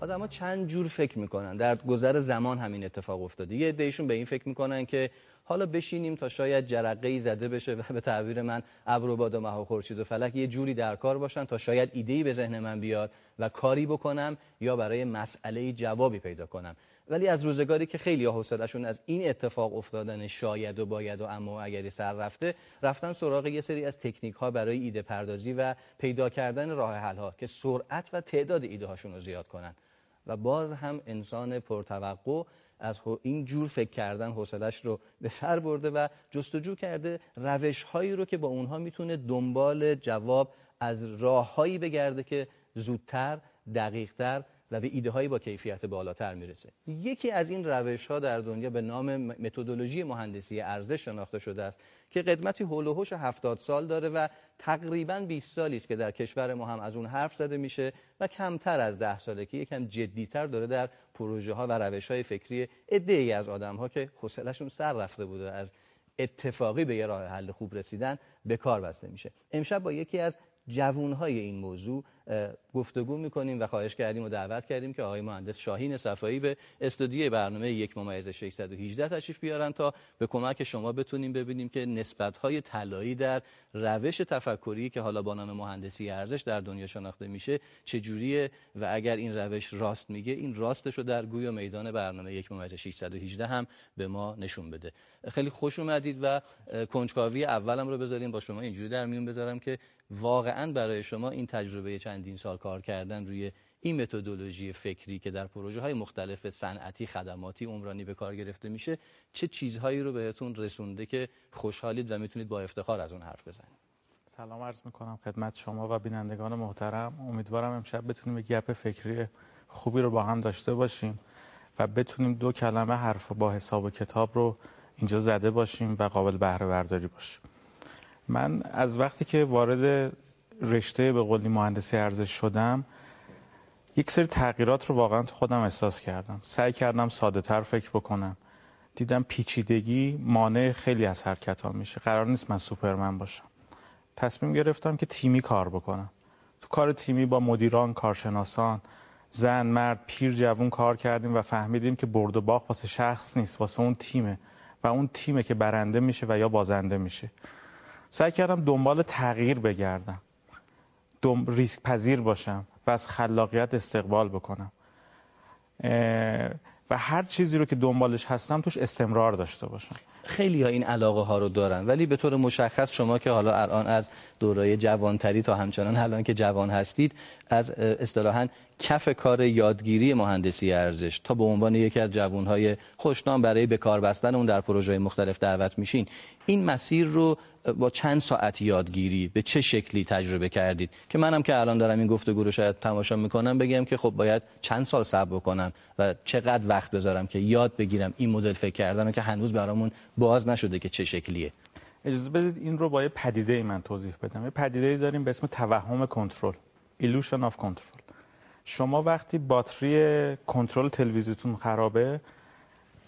آدما چند جور فکر می‌کنن. در گذر زمان همین اتفاق افتاده. یه عدهشون به این فکر می‌کنن که حالا بشینیم تا شاید جرقه ای زده بشه و به تعبیر من ابر و باد و مه و خورشید و فلک یه جوری در کار باشن تا شاید ایده ای به ذهن من بیاد و کاری بکنم یا برای مسئله جوابی پیدا کنم. ولی از روزگاری که خیلی حوصلهشون از این اتفاق افتادن شاید و باید و اما و اگری سر رفته رفتن سراغ یه سری از تکنیک ها برای ایده پردازی و پیدا کردن راه حل ها که سرعت و تعداد ایده هاشون رو زیاد کنن. و باز هم انسان پرتوقع از این جور فکر کردن حوصلش رو به سر برده و جستجو کرده روش هایی رو که با اونها می‌تونه دنبال جواب از راههایی بگرده که زودتر دقیقتر و به ایده هایی با کیفیت بالاتر می‌رسه. یکی از این روش ها در دنیا به نام متدولوژی مهندسی ارزش شناخته شده است که قدمتی هول و 70 سال داره و تقریبا 20 سالی است که در کشور ما هم از اون حرف زده میشه و کمتر از 10 ساله که یکم جدیتر داره در پروژه ها و روش های فکری ای از آدم ها که حوصلهشون سر رفته بوده از اتفاقی به یه راه حل خوب رسیدن به کار بسته میشه. امشب با یکی از جوونهای این موضوع گفتگو می‌کنیم و خواهش کردیم و دعوت کردیم که آقای مهندس شاهین صفایی به استودیوی برنامه یک ممیز 618 تشریف بیارن تا به کمک شما بتونیم ببینیم که نسبتهای طلایی در روش تفکری که حالا با نام مهندسی ارزش در دنیا شناخته میشه چجوریه و اگر این روش راست میگه این راستش رو در گوی و میدان برنامه یک ممیز 618 هم به ما نشون بده. خیلی خوش اومدید و کنجکاوی اولم رو بذاریم با شما اینجوری در میون بذارم که واقعا برای شما این تجربه چندین سال کار کردن روی این متدولوژی فکری که در پروژه های مختلف صنعتی خدماتی عمرانی به کار گرفته میشه چه چیزهایی رو بهتون رسونده که خوشحالید و می‌تونید با افتخار از اون حرف بزنید؟ سلام عرض می‌کنم خدمت شما و بینندگان محترم. امیدوارم امشب بتونیم گپ فکری خوبی رو با هم داشته باشیم و بتونیم دو کلمه حرف با حساب و کتاب رو اینجا زده باشیم و قابل بهره برداری باشیم. من از وقتی که وارد رشته به قولی مهندسی ارزش شدم یک سری تغییرات رو واقعا تو خودم احساس کردم. سعی کردم ساده تر فکر بکنم. دیدم پیچیدگی مانع خیلی از حرکت ها میشه. قرار نیست من سوپرمن باشم. تصمیم گرفتم که تیمی کار بکنم. تو کار تیمی با مدیران کارشناسان زن مرد پیر جوون کار کردیم و فهمیدیم که برد و باخت واسه شخص نیست واسه اون تیمه. و اون تیمه که برنده میشه و یا بازنده میشه. سعی کردم دنبال تغییر بگردم. دم... ریسک پذیر باشم و از خلاقیت استقبال بکنم. و هر چیزی رو که دنبالش هستم توش استمرار داشته باشم. خیلی این علاقه ها رو دارن ولی به طور مشخص شما که حالا الان از دورای جوانتری تا همچنان الان که جوان هستید از اصطلاحا کف کار یادگیری مهندسی ارزش. تا به عنوان یکی از جوانهای خوشنام برای به کار بستن اون در پروژه مختلف دعوت میشین. این مسیر رو با چند ساعت یادگیری به چه شکلی تجربه کردید؟ که منم که الان دارم این گفتگو رو شاید تماشا می‌کنم بگم که خب باید چند سال صبر بکنم و چقدر وقت بذارم که یاد بگیرم این مدل فکر کردن که هنوز برامون باز نشده که چه شکلیه. اجازه بدید این رو با یه پدیده ای من توضیح بدم. یه پدیده داریم به اسم توهم کنترل illusion of control. شما وقتی باتری کنترل تلویزیونتون خرابه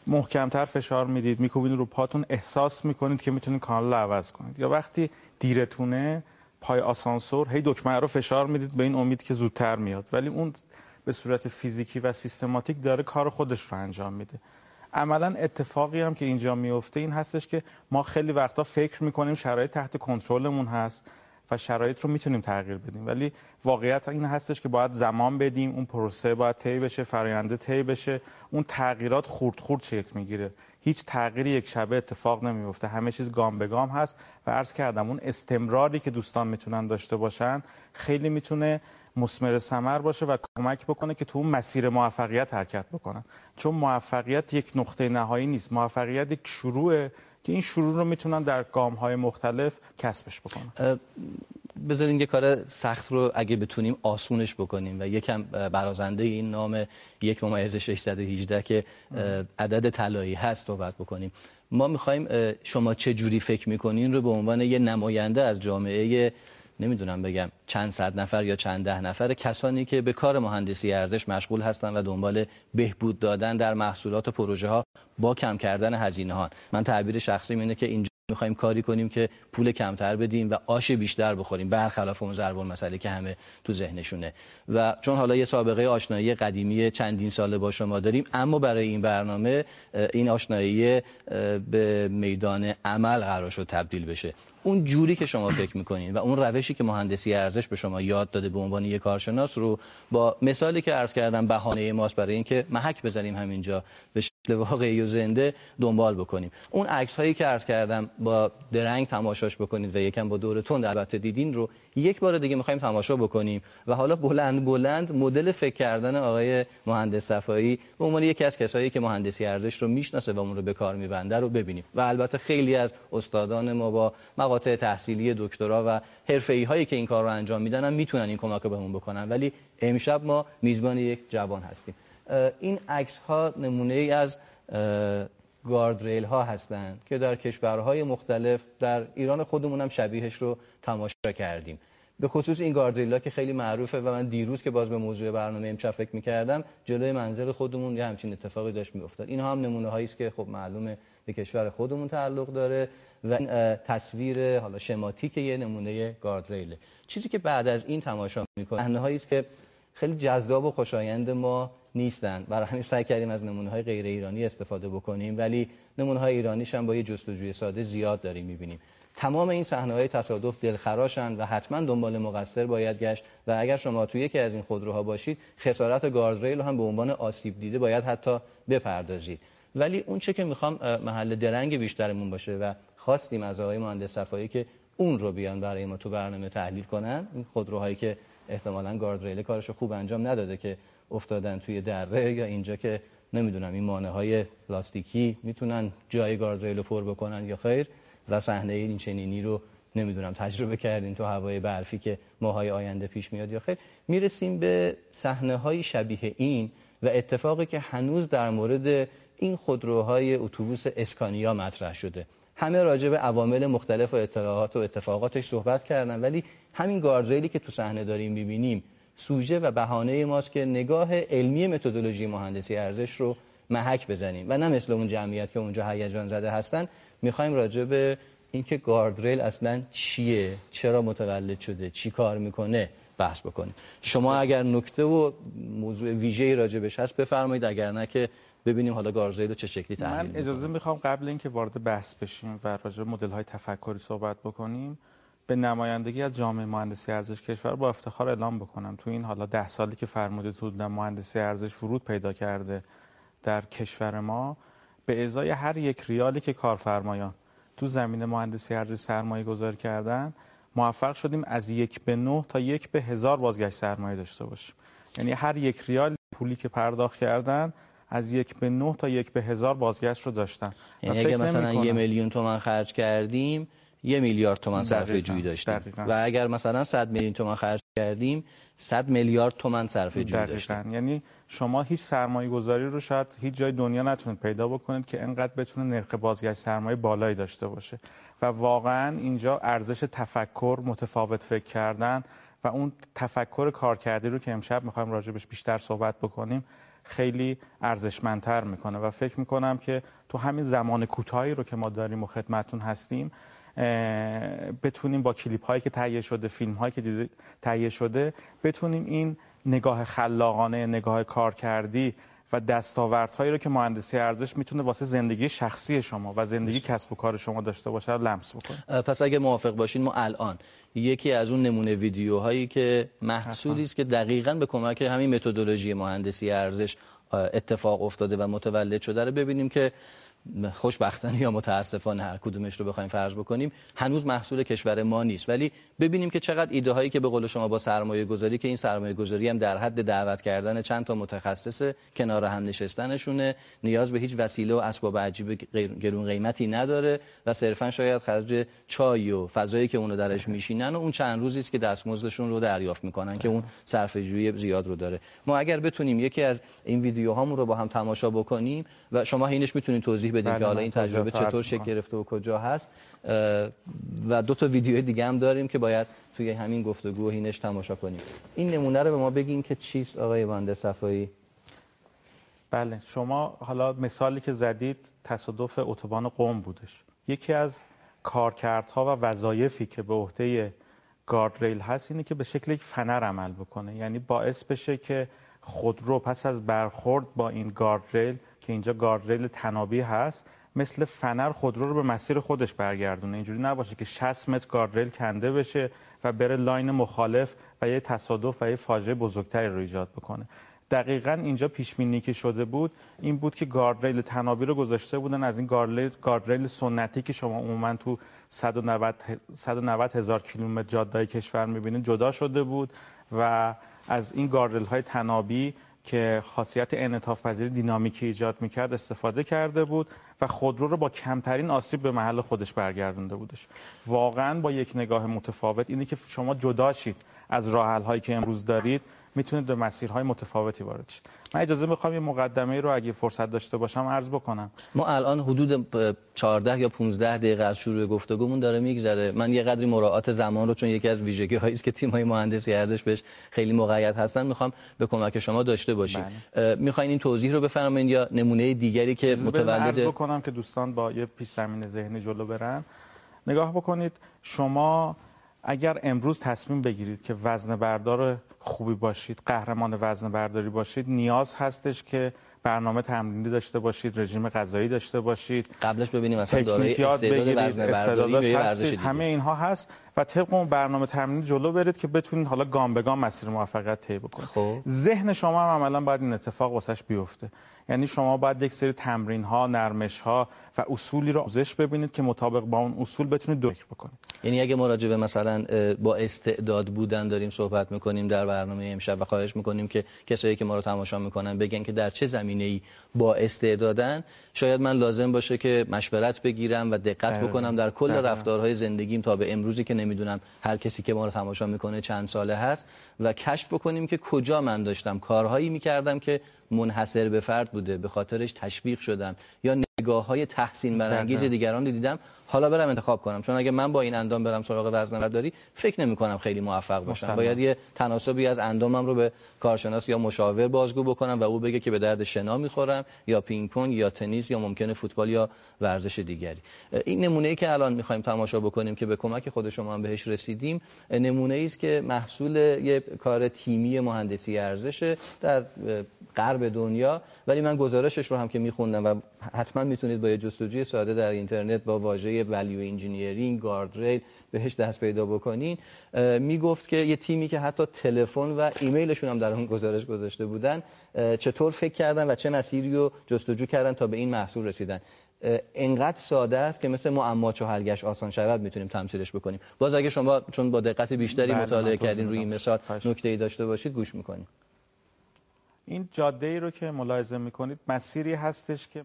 محکمتر فشار می‌دید میکوبید رو پاتون احساس می‌کنید که می‌تونید کانال رو عوض کنید. یا وقتی دیرتونه پای آسانسور هی دکمه رو فشار می‌دید به این امید که زودتر میاد. ولی اون به صورت فیزیکی و سیستماتیک داره کار خودش رو انجام میده. عملا اتفاقی هم که اینجا میفته این هستش که ما خیلی وقتا فکر می‌کنیم شرایط تحت کنترلمون هست. و شرایط رو می‌تونیم تغییر بدیم. ولی واقعیت این هستش که باید زمان بدیم اون پروسه باید طی بشه فراینده طی بشه اون تغییرات خورد خورد شکل می‌گیره. هیچ تغییری یک شبه اتفاق نمیفته همه چیز گام به گام هست و عرض کردم اون استمراری که دوستان می‌تونن داشته باشن خیلی می‌تونه مسمر ثمر باشه و کمک بکنه که تو اون مسیر موفقیت حرکت بکنن چون موفقیت یک نقطه نهایی نیست. موفقیت یک شروع که این شروع رو می‌تونن در گام های مختلف کسبش بکنن. بذارین یه کار سخت رو اگه بتونیم آسونش بکنیم و یکم برازنده این نام یک ممیز 618 که عدد طلایی هست صحبت بکنیم. ما می‌خوایم شما چه جوری فکر می‌کنین رو به عنوان یه نماینده از جامعه نمی‌دونم بگم چند صد نفر یا چند ده نفر کسانی که به کار مهندسی ارزش مشغول هستن و دنبال بهبود دادن در محصولات و پروژه ها با کم کردن هزینه ها من تعبیر شخصی اینه که اینجا می‌خوایم کاری کنیم که پول کمتر بدیم و آش بیشتر بخوریم. برخلاف اون ضرب مسئله که همه تو ذهنشونه. و چون حالا یه سابقه آشنایی قدیمی چندین ساله با شما داریم اما برای این برنامه این آشنایی به میدان عمل قرار شد تبدیل بشه. اون جوری که شما فکر می‌کنین و اون روشی که مهندسی ارزش به شما یاد داده به عنوان یک کارشناس رو با مثالی که عرض کردم بهانه ماست برای اینکه محک بزنیم همینجا. شکل واقعی و زنده دنبال بکنیم. اون عکس هایی که عرض کردم با درنگ تماشاش بکنید و یکم با دور تند البته دیدین رو یک بار دیگه می‌خوایم تماشا بکنیم. و حالا بلند بلند مدل فکر کردن آقای مهندس صفایی به عنوان یکی از کسایی که مهندسی ارزش رو می‌شناسه و اون رو به کار میبنده رو ببینیم. و البته خیلی از استادان ما با مقاطع تحصیلی دکترا و حرفه‌ای هایی که این کار رو انجام میدن هم می‌تونن این کمک بهمون بکنن. ولی امشب ما میزبان یک جوان هستیم. این عکس ها نمونه ای از گاردریل ها هستند که در کشورهای مختلف در ایران خودمون هم شبیهش رو تماشا کردیم. به خصوص این گاردریلا که خیلی معروفه و من دیروز که باز به موضوع برنامه امشب فکر می‌کردم جلوی منزل خودمون یه همچین اتفاقی داشت می‌افتاد. اینها هم نمونه هایی است که خب معلومه به کشور خودمون تعلق داره و این تصویر حالا شماتیک یه نمونه گاردریله چیزی که بعد از این تماشا می‌کنه است که خیلی جذاب و خوشایند ما نیستن. برای همین سعی کردیم از نمونه های غیر ایرانی استفاده بکنیم ولی نمونه های ایرانیش هم با یه جستجوی ساده زیاد داریم می‌بینیم. تمام این صحنه های تصادف دلخراشن و حتما دنبال مقصر باید گشت و اگر شما توی یکی از این خودروها باشید خسارت گاردریل هم به عنوان آسیب دیده باید حتی بپردازید. ولی اون چه که می‌خوام محل درنگ بیشترمون باشه و خواستیم از آقای مهندس صفایی که اون رو بیان برای ما تو برنامه تحلیل کنن این خودروهایی که احتمالاً گاردریل کارش خوب انجام نداده که افتادن توی دره یا اینجا که نمی‌دونم این مانه های پلاستیکی می‌تونن جای گاردریل رو پر بکنن یا خیر و صحنه این چنینی رو نمی‌دونم تجربه کردین تو هوای برفی که ماهای آینده پیش میاد یا خیر. می‌رسیم به صحنه های شبیه این و اتفاقی که هنوز در مورد این خودروهای اتوبوس اسکانیا مطرح شده. همه راجع به عوامل مختلف و اطلاعات و اتفاقاتش صحبت کردن ولی همین گاردریلی که تو صحنه داریم می‌بینیم سوژه و بهانه ماست که نگاه علمی متدولوژی مهندسی ارزش رو محک بزنیم. و نه مثل اون جمعیت که اونجا هیجان زده هستن. می‌خوایم راجع به اینکه گاردریل اصلا چیه؟ چرا متولد شده؟ چی کار می‌کنه؟ بحث بکنیم. شما اگر نکته و موضوع ویژه‌ای راجع بهش هست بفرمایید. اگر نه که ببینیم حالا گاردریل رو چه شکلی تحلیل من اجازه می‌خوام قبل اینکه وارد بحث بشیم و راجع به مدل های تفکری صحبت بکنیم به نمایندگی از جامعه مهندسی ارزش کشور با افتخار اعلام بکنم. تو این حالا ده سالی که فرمودید تو مهندسی ارزش ورود پیدا کرده در کشور ما به ازای هر یک ریالی که کارفرمایان تو زمین مهندسی ارزش سرمایه گذاری کردن موفق شدیم از یک به نه تا یک به هزار بازگشت سرمایه داشته باشیم. یعنی هر یک ریال پولی که پرداخت کردن از یک به نه تا یک به هزار بازگشت رو داشتن. یعنی اگه مثلا یه میلیون تومن خرج کردیم یه میلیارد تومن صرفه جویی داشتیم. دقیقا. و اگر مثلا 100 میلیون تومن خرج کردیم 100 میلیارد تومن صرفه جویی داشتیم. یعنی شما هیچ سرمایه گذاری رو شاید هیچ جای دنیا نتونید پیدا بکنید که انقدر بتونه نرخ بازگشت سرمایه بالایی داشته باشه. و واقعا اینجا ارزش تفکر متفاوت فکر کردن و اون تفکر کارکردی رو که امشب می‌خوایم راجبش بیشتر صحبت بکنیم خیلی ارزشمندتر می‌کنه. و فکر می‌کنم که تو همین زمان کوتاهی رو که ما داریم و خدمتون هستیم بتونیم با کلیپ هایی که تهیه شده فیلم هایی که تهیه شده بتونیم این نگاه خلاقانه نگاه کارکردی و دستاوردهایی رو که مهندسی ارزش می‌تونه واسه زندگی شخصی شما و زندگی کسب و کار شما داشته باشه رو لمس بکنه پس اگه موافق باشین ما الان یکی از اون نمونه ویدیوهایی که محصولی است که دقیقا به کمک همین متدولوژی مهندسی ارزش اتفاق افتاده و متولد شده رو ببینیم که خوشبختانه یا متاسفانه هر کدومش رو بخوایم فرض بکنیم هنوز محصول کشور ما نیست. ولی ببینیم که چقدر ایده هایی که به قول شما با سرمایه گذاری که این سرمایه گذاری هم در حد دعوت کردن چند تا متخصص کنار هم نشستنشونه نیاز به هیچ وسیله و اسباب عجیب گرون قیمتی نداره و صرفا شاید خرج چای و فضایی که اونو درش میشینن و اون چند روزی است که دستمزدشون رو دریافت می‌کنن که اون صرفه جویی زیاد رو داره. ما اگر بتونیم یکی از این ویدیوهامون رو با هم تماشا بکنیم و شما اینش می‌تونید توضیح توضیح بدیم که حالا این تجربه چطور شکل گرفته و کجا هست. و دو تا ویدیو دیگه هم داریم که باید توی همین گفتگو اینش تماشا کنیم. این نمونه رو به ما بگین که چیست آقای بنده صفایی؟ بله شما حالا مثالی که زدید تصادف اتوبان قم بودش. یکی از کارکردها و وظایفی که به عهده گاردریل هست اینه که به شکل یک فنر عمل بکنه. یعنی باعث بشه که خودرو پس از برخورد با این گاردریل که اینجا گاردریل تنابی هست مثل فنر خودرو رو به مسیر خودش برگردونه. اینجوری نباشه که 60 متر گاردریل کنده بشه و بره لاین مخالف و یه تصادف و یه فاجعه بزرگتری رو ایجاد بکنه. دقیقا اینجا پیش که شده بود این بود که گاردریل طنابی رو گذاشته بودن از این گاردریل سنتی که شما عموما تو 190 190 هزار کیلومتر جاده‌های کشور می‌بینید جدا شده بود و از این گاردریل های طنابی که خاصیت انعطاف پذیری دینامیکی ایجاد می‌کرد استفاده کرده بود و خودرو رو با کمترین آسیب به محل خودش برگردونده بودش. واقعا با یک نگاه متفاوت اینه که شما جدا شید از راه هایی که امروز دارید می‌تونید به مسیرهای متفاوتی وارد شید من اجازه می‌خوام یه مقدمه رو اگه فرصت داشته باشم عرض بکنم. ما الان حدود 14 یا 15 دقیقه از شروع گفتگومون داره میگذره. من یه قدری مراعات زمان رو چون یکی از ویژگی هایی است که تیم های مهندسی ارزش بهش خیلی مقید هستن می‌خوام به کمک شما داشته باشیم. بله. می‌خواین این توضیح رو بفرمایید یا نمونه دیگری که متولد عرض بکنم که دوستان با یه پیش زمین ذهنی جلو برن. نگاه بکنید شما اگر امروز تصمیم بگیرید که وزن بردار خوبی باشید قهرمان وزن برداری باشید نیاز هستش که برنامه تمرینی داشته باشید رژیم غذایی داشته باشید قبلش ببینیم مثلا دارای استعداد وزن برداری هستید همه اینها هست و طبق اون برنامه تمرینی جلو برید که بتونید حالا گام به گام مسیر موفقیت طی بکنید. خب. ذهن شما هم عملا باید این اتفاق واسش بیفته. یعنی شما باید یک سری تمرین ها نرمش ها و اصولی رو آموزش ببینید که مطابق با اون اصول بتونید درک بکنید. یعنی اگه ما به مثلا با استعداد بودن داریم صحبت می‌کنیم در برنامه امشب و خواهش می‌کنیم که کسایی که ما رو تماشا می‌کنن بگن که در چه زمینه ای با استعدادن شاید من لازم باشه که مشورت بگیرم و دقت بکنم در کل رفتارهای زندگیم تا به امروزی که نمی‌دونم هر کسی که ما رو تماشا می‌کنه چند ساله هست و کشف بکنیم که کجا من داشتم. کارهایی می‌کردم که منحصر به فرد بوده به خاطرش تشویق شدم یا نگاه های تحسین برانگیز دیگران رو دیدم حالا برم انتخاب کنم. چون اگه من با این اندام برم سراغ وزن برداری فکر نمی کنم خیلی موفق باشم. باید یه تناسبی از اندامم رو به کارشناس یا مشاور بازگو بکنم و او بگه که به درد شنا می‌خورم یا پینگ پونگ یا تنیس یا ممکنه فوتبال یا ورزش دیگری. این نمونه ای که الان می‌خوایم تماشا بکنیم که به کمک خود شما هم بهش رسیدیم نمونه ای است که محصول یه کار تیمی مهندسی ارزش در غرب دنیا. ولی من گزارشش رو هم که میخوندم و حتما می‌تونید با یه جستجوی ساده در اینترنت با واژه value engineering guard بهش دست پیدا بکنین. می‌گفت که یه تیمی که حتی تلفن و ایمیلشون هم در اون گزارش گذاشته بودن چطور فکر کردن و چه مسیری رو جستجو کردن تا به این محصول رسیدن. انقدر ساده است که مثل معما چو حل گشت آسان شود می‌تونیم تمثیلش بکنیم. باز اگه شما چون با دقت بیشتری بله، مطالعه کردین روی این مثال نکته ای داشته باشید گوش می‌کنیم. این جاده ای رو که ملاحظه می‌کنید مسیری هستش که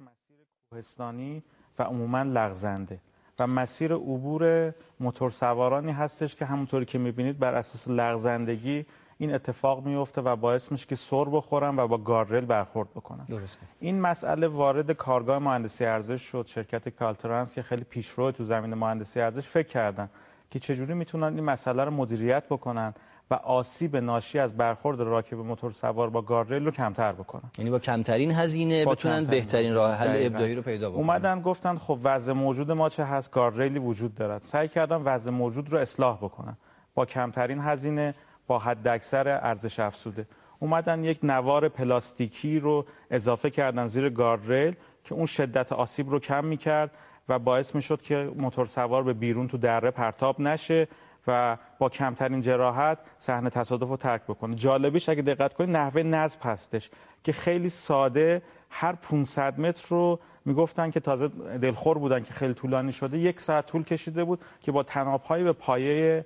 کوهستانی و عموما لغزنده و مسیر عبور موتورسوارانی هستش که همونطوری که می‌بینید بر اساس لغزندگی این اتفاق میفته و باعث میشه که سر بخورن و با گاردریل برخورد بکنن درسته. این مسئله وارد کارگاه مهندسی ارزش شد شرکت کالترانس که خیلی پیشرو تو زمین مهندسی ارزش فکر کردن که چجوری می‌تونن این مسئله رو مدیریت بکنن و آسیب ناشی از برخورد راکب موتور سوار با گاردریل رو کمتر بکنن. یعنی با کمترین هزینه بتونن بهترین راه حل ابداعی رو پیدا بکنن. اومدن گفتن خب وضع موجود ما چه هست؟ گاردریلی وجود دارد. سعی کردن وضع موجود رو اصلاح بکنن. با کمترین هزینه با حد اکثر ارزش افزوده. اومدن یک نوار پلاستیکی رو اضافه کردن زیر گاردریل که اون شدت آسیب رو کم می‌کرد و باعث می‌شد که موتور سوار به بیرون تو دره پرتاب نشه. و با کمترین جراحت صحنه تصادف رو ترک بکنه. جالبیش اگه دقت کنید نحوه نصب هستش که خیلی ساده هر 500 متر رو می‌گفتن که تازه دلخور بودن که خیلی طولانی شده. یک ساعت طول کشیده بود که با تنابهایی به پایه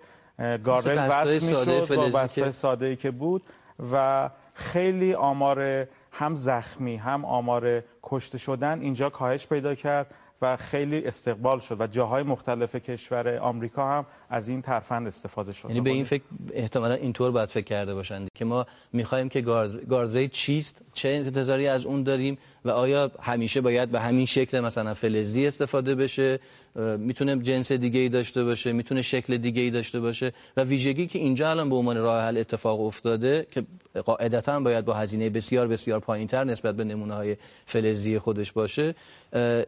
گاردل وصل می‌شد با بسته ساده ای که بود و خیلی آمار هم زخمی هم آمار کشته شدن اینجا کاهش پیدا کرد. و خیلی استقبال شد و جاهای مختلف کشور آمریکا هم از این ترفند استفاده شد. یعنی به این فکر احتمالا اینطور باید فکر کرده باشند که ما می‌خوایم که گارد, چیست؟ چه انتظاری از اون داریم؟ و آیا همیشه باید به همین شکل مثلا فلزی استفاده بشه؟ می‌تونه جنس دیگه ای داشته باشه؟ می‌تونه شکل دیگه ای داشته باشه؟ و ویژگی که اینجا الان به عنوان راه حل اتفاق افتاده که قاعدتا باید با هزینه بسیار بسیار پایینتر نسبت به نمونه های فلزی خودش باشه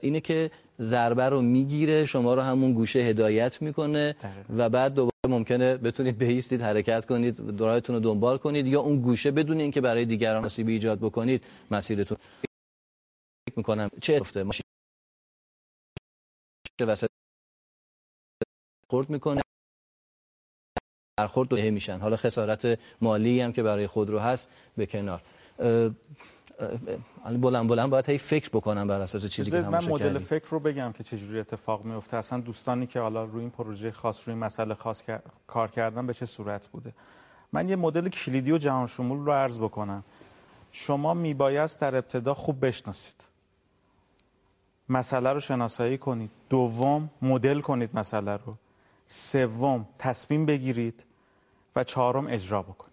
اینه که ضربه رو می‌گیره شما رو همون گوشه هدایت می‌کنه و بعد دوباره ممکنه بتونید بیستید حرکت کنید راهتون رو دنبال کنید یا اون گوشه بدون اینکه برای دیگران آسیبی ایجاد بکنید مسیرتون. فکر می‌کنم چه افته؟ ماشین وسط؟ خورد می‌کنه. برخورد میشن. حالا خسارت مالی هم که برای خود رو هست به کنار. بلند بلند باید هی فکر بکنم بر اساس چیزی که من مدل فکر رو بگم که چجوری اتفاق میفته. اصلا دوستانی که حالا روی این پروژه خاص روی مسئله خاص کار کردن به چه صورت بوده. من یه مدل کلیدی و جهان شمول رو عرض بکنم. شما میبایست در ابتدا خوب بشناسید. مسئله رو شناسایی کنید. دوم مدل کنید مسئله رو. سوم تصمیم بگیرید. و چهارم اجرا بکنید.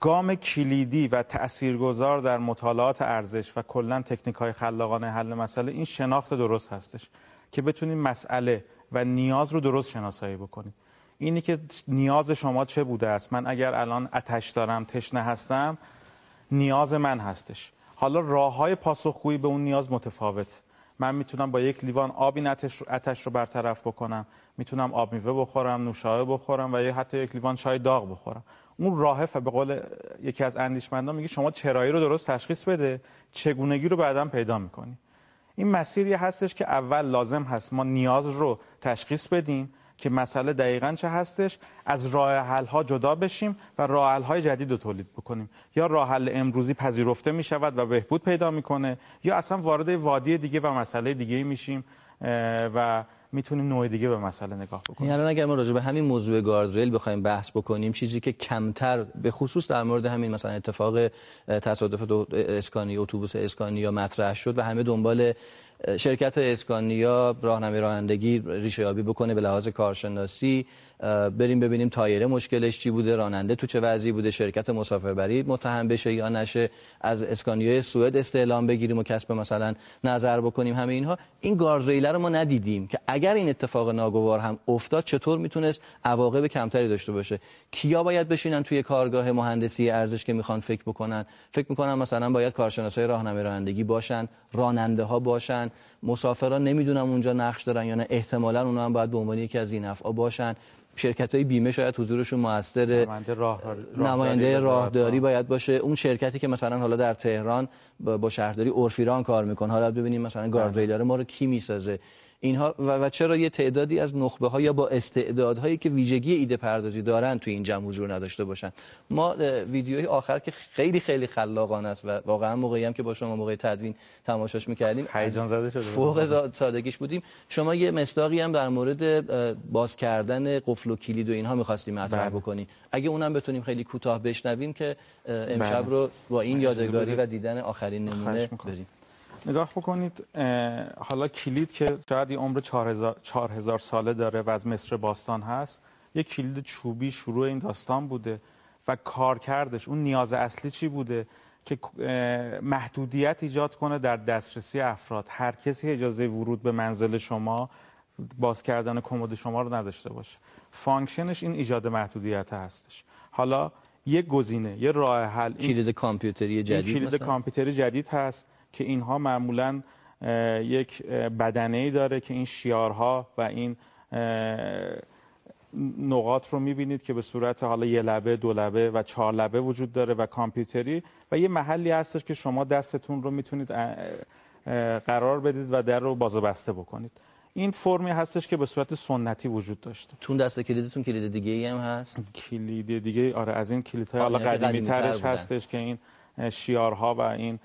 گام کلیدی و تاثیرگذار در مطالعات ارزش و کلا تکنیک های خلاقانه حل مسئله این شناخت درست هستش که بتونید مسئله و نیاز رو درست شناسایی بکنید اینی که نیاز شما چه بوده است؟ من اگر الان اتش دارم تشنه هستم نیاز من هستش. حالا راه های پاسخگویی به اون نیاز متفاوت. من می‌تونم با یک لیوان آب این اتش رو برطرف بکنم. می‌تونم آب میوه بخورم نوشابه بخورم و یا حتی یک لیوان چای داغ بخورم. اون راه به قول یکی از اندیشمندان میگه شما چرایی رو درست تشخیص بده چگونگی رو بعدا پیدا می‌کنی. این مسیری هستش که اول لازم هست ما نیاز رو تشخیص بدیم که مسئله دقیقا چه هستش از راه حل ها جدا بشیم و راه حل های جدید رو تولید بکنیم. یا راه حل امروزی پذیرفته می شود و بهبود پیدا می‌کنه یا اصلا وارد وادی دیگه و مسئله دیگه میشیم و می‌تونیم نوع دیگه به مسئله نگاه بکنیم یعنی اگر ما راجع به همین موضوع گاردریل بخوایم بحث بکنیم چیزی که کمتر به خصوص در مورد همین مثلا اتفاق تصادف اسکانی اتوبوس اسکانی یا مطرح شد و همه دنبال شرکت اسکانیا راهنمای رانندگی ریشه یابی بکنه به لحاظ کارشناسی بریم ببینیم تایره مشکلش چی بوده راننده تو چه وضعی بوده شرکت مسافربری متهم بشه یا نشه از اسکانیای سوئد استعلام بگیریم و کسب مثلا نظر بکنیم همه اینها. این گاردریل رو ما ندیدیم که اگر این اتفاق ناگوار هم افتاد چطور می‌تونست عواقب کمتری داشته باشه؟ کیا باید بشینن توی کارگاه مهندسی ارزش که می‌خوان فکر بکنن؟ فکر می‌کنم مثلا باید کارشناسای راهنمای رانندگی باشن راننده ها باشن. مسافران نمی‌دونم اونجا نقش دارن یا نه. احتمالا اونها هم باید به عنوان یکی از این افعا باشن. شرکت های بیمه شاید حضورشون موثر نماینده راهداری, نماینده راهداری باید باشه. اون شرکتی که مثلا حالا در تهران با شهرداری اورفیران کار می‌کنه. حالا ببینیم مثلا گاردریل ما رو کی می‌سازه. اینها و, چرا یه تعدادی از نخبه ها یا با استعدادهایی که ویژگی ایده پردازی دارن توی این جمع حضور نداشته باشن؟ ما ویدیوی آخر که خیلی خیلی خلاقانه است و واقعا موقعی هم که با شما موقع تدوین تماشاش می‌کردیم هیجان زده شده فوق سادگیش بودیم. شما یه مصداقی هم در مورد باز کردن قفل و کلید و اینها می‌خواستیم مطرح بله. بکنیم. اگه اونم بتونیم خیلی کوتاه بشنویم که امشب بله. رو با این یادگاری و دیدن آخرین نمونه بریم. نگاه بکنید حالا کلید که شاید یه عمر 4000 ساله داره و از مصر باستان هست یه کلید چوبی شروع این داستان بوده و کارکردش اون نیاز اصلی چی بوده؟ که محدودیت ایجاد کنه در دسترسی افراد. هر کسی اجازه ورود به منزل شما باز کردن کمد شما رو نداشته باشه. function ش این ایجاد محدودیت هستش. حالا یه گزینه یه راه حل کلید کامپیوتری جدید کلید کامپیوتری جدید هست. که اینها معمولا یک بدنه ای داره که این شیارها و این نقاط رو می‌بینید که به صورت حالا یه لبه دو لبه و چهار لبه وجود داره و کامپیوتری و یه محلی هستش که شما دستتون رو می‌تونید قرار بدید و در رو باز و بسته بکنید. این فرمی هستش که به صورت سنتی وجود داشته. تون دست کلیدتون کلید دیگه ای هم هست؟ کلید دیگه آره از این کلیدهای حالا قدیمی ترش هستش که این شیارها و این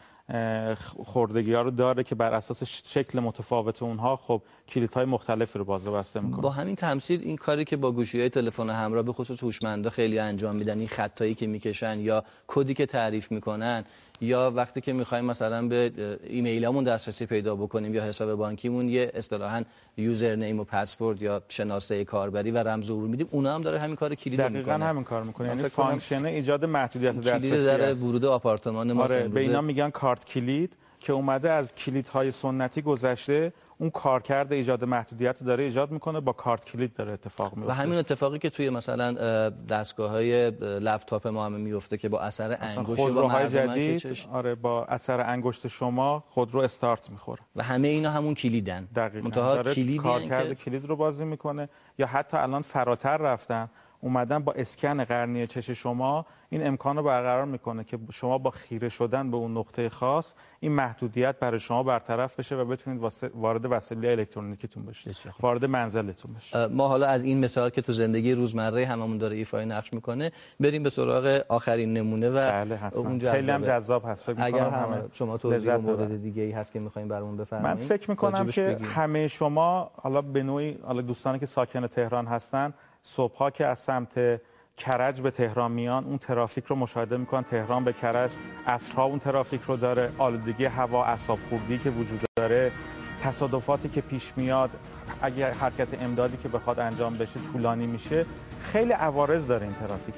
خوردگی ها رو داره که بر اساس شکل متفاوت اونها خب کلیت های مختلفی رو بازه بسته می‌کنه. با همین تمثیل این کاری که با گوشی های تلفن همراه به خصوص هوشمندا خیلی انجام میدن این خطایی که می‌کشن یا کدی که تعریف می‌کنن یا وقتی که می‌خوایم مثلا به ایمیلمون دسترسی پیدا بکنیم یا حساب بانکیمون یه اصطلاحا username و پسورد یا شناسه کاربری و رمز ورود میدیم اونا هم داره همین کار کلید می‌کنه. دقیقاً همین کار می‌کنه. یعنی function ایجاد محدودیت دسترسی کلید در ورود آپارتمان ما آره به اینا میگن کارت کلید. که اومده از کلیدهای سنتی گذشته اون کارکرد ایجاد محدودیت داره ایجاد می‌کنه با کارت کلید داره اتفاق میفته و همین اتفاقی که توی مثلا دستگاه های لپتاپ ما هم میفته که با اثر انگشت خودروهای جدید آره با اثر انگشت شما خودرو استارت می‌خوره. و همه اینا همون کلیدن. دقیقاً. داره کارکرد که... کلید رو بازی می‌کنه. یا حتی الان فراتر رفتن اومدن با اسکن قرنیه چش شما این امکان رو برقرار می‌کنه که شما با خیره شدن به اون نقطه خاص این محدودیت برای شما برطرف بشه و بتونید وارد وسیله الکترونیکیتون بشید. وارد منزلتون بشه ما حالا از این مثال که تو زندگی روزمره هممون داره ایفای نقش می‌کنه بریم به سراغ آخرین نمونه و بله اون خیلی هم جذاب هست. فکر اگر هم شما توضیح مورد دیگه ای هست که می‌خواین برامون بفرمایید من فکر می‌کنم که بگیم. همه شما حالا به نوعی حالا دوستانی که ساکن تهران هستن صبحها که از سمت کرج به تهران میان اون ترافیک رو مشاهده می‌کنن. تهران به کرج عصرها اون ترافیک رو داره. آلودگی هوا اعصاب خوردی که وجود داره. تصادفاتی که پیش میاد. اگر حرکت امدادی که بخواد انجام بشه طولانی میشه. خیلی عوارض داره این ترافیک.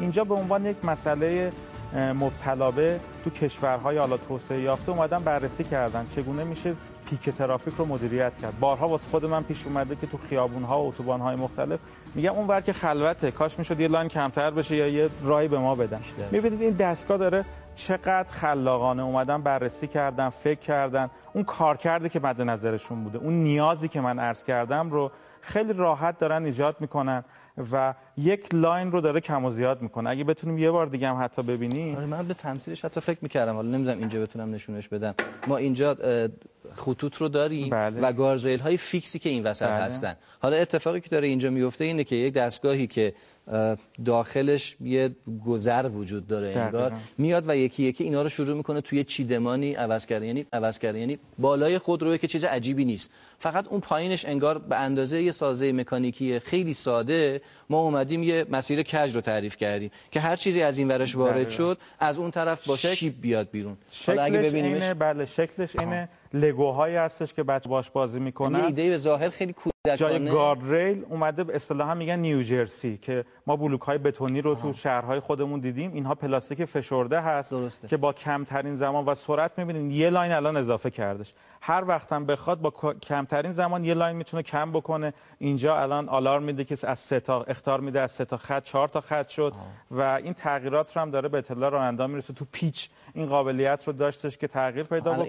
اینجا به عنوان یک مسئله مبتلابه تو کشورهای حالا توسعه یافته اومدن بررسی کردن. چگونه میشه پیک ترافیک رو مدیریت کرد. بارها واسه خود من پیش اومده که تو خیابون‌ها و اتوبان‌های مختلف میگم اون ور که خلوته. کاش می‌شد یه لاین کمتر بشه یا یه راهی به ما بدن. می‌بینید این دستگاه داره چقدر خلاقانه اومدن بررسی کردن فکر کردن. اون کارکردی که مد نظرشون بوده اون نیازی که من عرض کردم رو خیلی راحت دارن ایجاد می‌کنن. و یک لاین رو داره کم و زیاد می‌کنه. اگه بتونیم یه بار دیگه هم حتی ببینیم آره من به تمثیلش حتی فکر می‌کردم. حالا نمی‌دونم اینجا بتونم نشونش بدم. ما اینجا خطوط رو داریم بله. و گارزویل های فیکسی که این وسط بله. هستن. حالا اتفاقی که داره اینجا میفته اینه که یک دستگاهی که داخلش یه گذر وجود داره انگار میاد و یکی یکی اینا رو شروع می‌کنه توی چیدمانی عوض کردن. یعنی عوض کردن. یعنی بالای خودروی که چیز عجیبی نیست. فقط اون پایینش انگار به اندازه یه سازه مکانیکی خیلی ساده ما اومدیم یه مسیر کج رو تعریف کردیم که هر چیزی از این ورش وارد شد از اون طرف با شیب بیاد بیرون. شکلش اگه ببینیمش اینه بله شکلش اینه. لگوهایی هستش که بچه باش بازی می‌کنن. یه ایده به ظاهر خیلی جای گارد ریل اومده به اصطلاح میگن نیوجرسی که ما بلوک های بتونی رو تو شهرهای خودمون دیدیم. اینها پلاستیک فشرده هست درسته. که با کمترین زمان و سرعت می‌بینید یه لاین الان اضافه کردش. هر وقت هم بخواد با کمترین زمان یه لاین می‌تونه کم بکنه. اینجا الان آلارم میده که از سه تا اخطار میده از سه تا خط چهار تا خط شد آه. و این تغییرات رو هم داره به اطلاع راننده می‌رسه. تو پیچ این قابلیت رو داشتش که تغییر پیدا بکنه.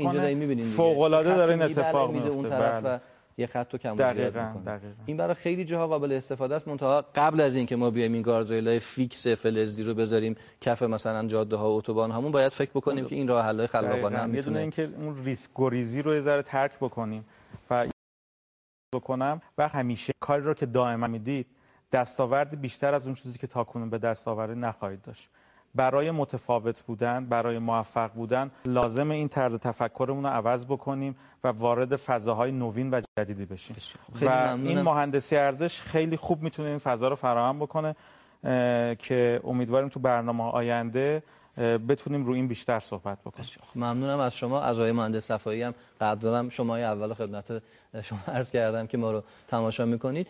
فوق العاده داره این اتفاق میفته یه خط رو کم زیاد این برای خیلی جاها قابل استفاده است. منتها قبل از اینکه ما بیایم این گاردریلای fix فلزی رو بذاریم کف مثلا جاده ها و اتوبان همون باید فکر بکنیم که این راه حل خلاقانه هم می‌تونه اینکه اون ریسک گریزی رو یه ذره ترک بکنیم و بکنم. و همیشه کاری رو که دائما می‌دید دستاورد بیشتر از اون چیزی که تاکنون به دست آورده نخواهید داشت. برای متفاوت بودن برای موفق بودن لازم این طرز تفکرمون رو عوض بکنیم و وارد فضاهای نوین و جدیدی بشیم. و این مهندسی ارزش خیلی خوب می‌تونه این فضا رو فراهم بکنه که امیدواریم تو برنامه آینده بتونیم رو این بیشتر صحبت بکنیم. ممنونم از شما. از آقای مهندس صفایی هم قدرم شما اول خدمت شما عرض کردم که ما رو تماشا می‌کنید.